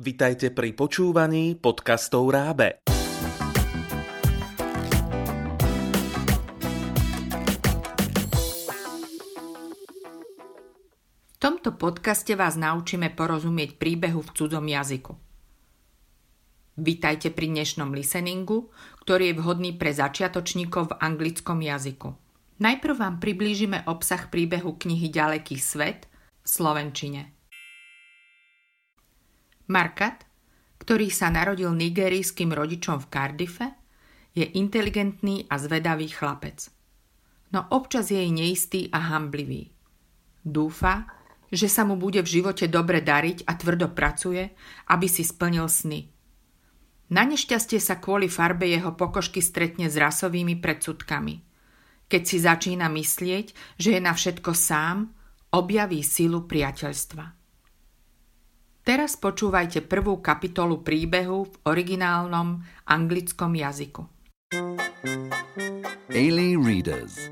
Vitajte pri počúvaní podcastov Rábe. V tomto podcaste vás naučíme porozumieť príbehu v cudzom jazyku. Vitajte pri dnešnom listeningu, ktorý je vhodný pre začiatočníkov v anglickom jazyku. Najprv vám priblížime obsah príbehu knihy Ďaleký svet v slovenčine. Markat, ktorý sa narodil nigerijským rodičom v Cardiffe, je inteligentný a zvedavý chlapec. No občas je neistý a hamblivý. Dúfa, že sa mu bude v živote dobre dariť a tvrdo pracuje, aby si splnil sny. Na nešťastie sa kvôli farbe jeho pokožky stretne s rasovými predsudkami – keď si začína myslieť, že je na všetko sám, objaví silu priateľstva. Teraz počúvajte prvú kapitolu príbehu v originálnom anglickom jazyku. Ailey Readers.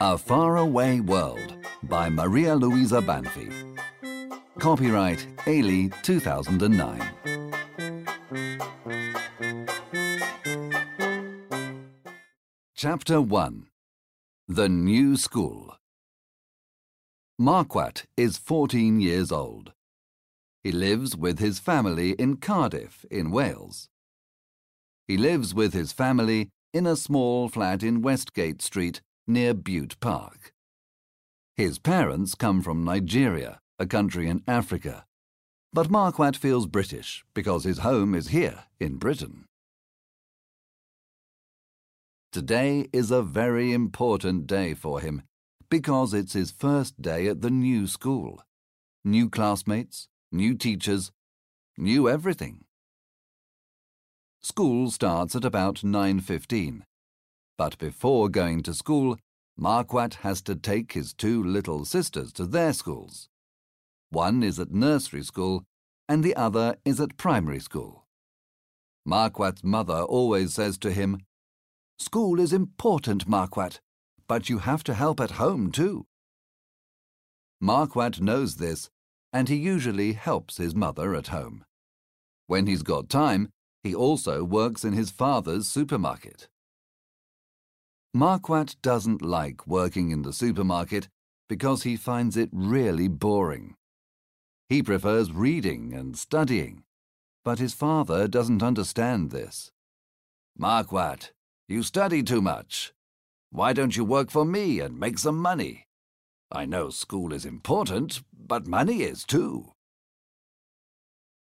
A Faraway World by Maria Louisa Banfi. Copyright Ailey 2009 Chapter 1 The New School. Marquardt is 14 years old. He lives with his family in Cardiff, in Wales. He lives with his family in a small flat in Westgate Street near Bute Park. His parents come from Nigeria, a country in Africa. But Marquardt feels British because his home is here in Britain. Today is a very important day for him because it's his first day at the new school. New classmates, new teachers, new everything. School starts at about 9.15. But before going to school, Marquardt has to take his two little sisters to their schools. One is at nursery school and the other is at primary school. Marquardt's mother always says to him, School is important, Marquardt, but you have to help at home too. Marquardt knows this, and he usually helps his mother at home. When he's got time, he also works in his father's supermarket. Marquardt doesn't like working in the supermarket because he finds it really boring. He prefers reading and studying, but his father doesn't understand this. Marquardt, you study too much. Why don't you work for me and make some money? I know school is important, but money is too.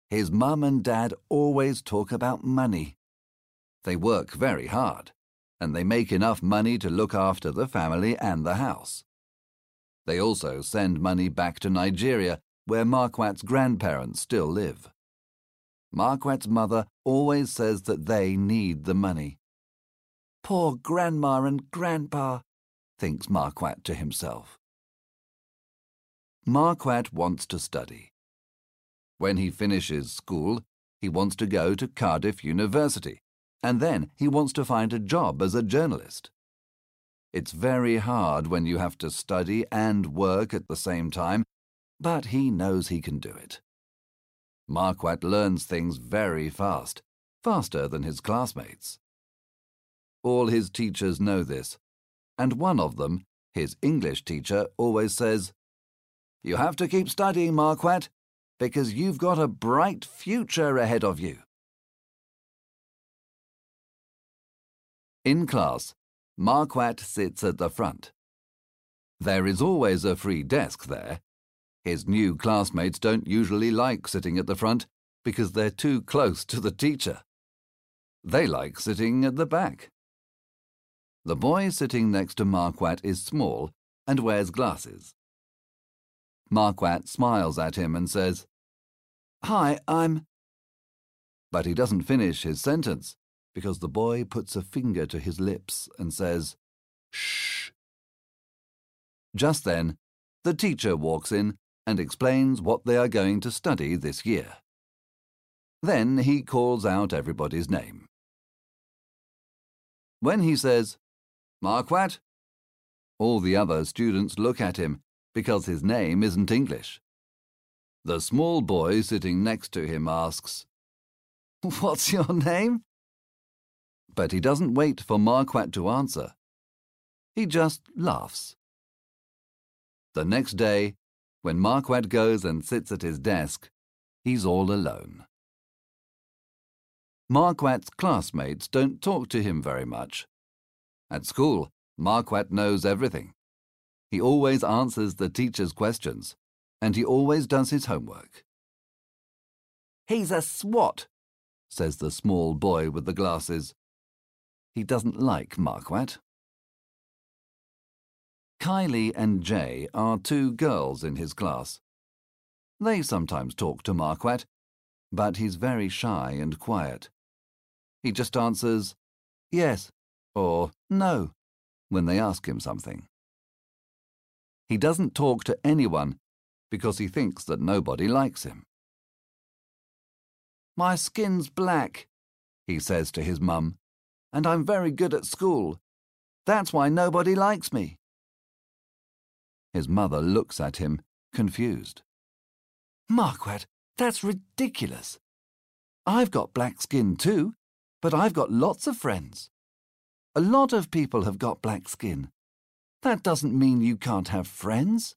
His mum and dad always talk about money. They work very hard, and they make enough money to look after the family and the house. They also send money back to Nigeria, where Marquardt's grandparents still live. Marquardt's mother always says that they need the money. Poor grandma and grandpa, thinks Marquardt to himself. Marquardt wants to study. When he finishes school, he wants to go to Cardiff University, and then he wants to find a job as a journalist. It's very hard when you have to study and work at the same time, but he knows he can do it. Marquardt learns things very fast, faster than his classmates. All his teachers know this, and one of them, his English teacher, always says, You have to keep studying, Marquardt, because you've got a bright future ahead of you. In class, Marquardt sits at the front. There is always a free desk there. His new classmates don't usually like sitting at the front because they're too close to the teacher. They like sitting at the back. The boy sitting next to Marquardt is small and wears glasses. Marquardt smiles at him and says, Hi, I'm. But he doesn't finish his sentence because the boy puts a finger to his lips and says, Shh. Just then, the teacher walks in and explains what they are going to study this year. Then he calls out everybody's name. When he says, Marquardt? All the other students look at him because his name isn't English. The small boy sitting next to him asks, What's your name? But he doesn't wait for Marquette to answer. He just laughs. The next day, when Marquette goes and sits at his desk, he's all alone. Marquette's classmates don't talk to him very much. At school, Marquette knows everything. He always answers the teacher's questions, and he always does his homework. He's a swot, says the small boy with the glasses. He doesn't like Marquette. Kylie and Jay are two girls in his class. They sometimes talk to Marquette, but he's very shy and quiet. He just answers yes or no when they ask him something. He doesn't talk to anyone because he thinks that nobody likes him. My skin's black, he says to his mum, and I'm very good at school. That's why nobody likes me. His mother looks at him, confused. Marquette, that's ridiculous. I've got black skin too, but I've got lots of friends. A lot of people have got black skin. That doesn't mean you can't have friends.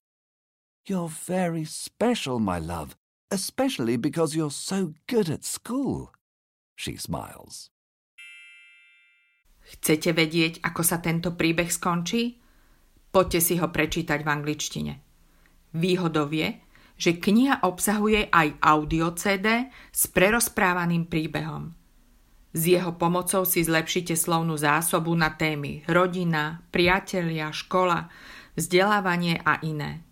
You're very special, my love, especially because you're so good at school. She smiles. Chcete vedieť, ako sa tento príbeh skončí? Poďte si ho prečítať v angličtine. Výhodou je, že kniha obsahuje aj audio CD s prerozprávaným príbehom. S jeho pomocou si zlepšite slovnú zásobu na témy rodina, priatelia, škola, vzdelávanie a iné.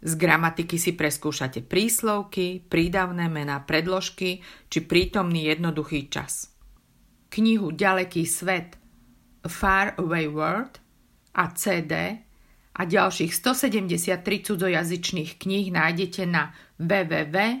Z gramatiky si preskúšate príslovky, prídavné mená predložky či prítomný jednoduchý čas. Knihu Ďaleký svet Far Away World a CD a ďalších 173 cudzojazyčných kníh nájdete na www.raab.sk.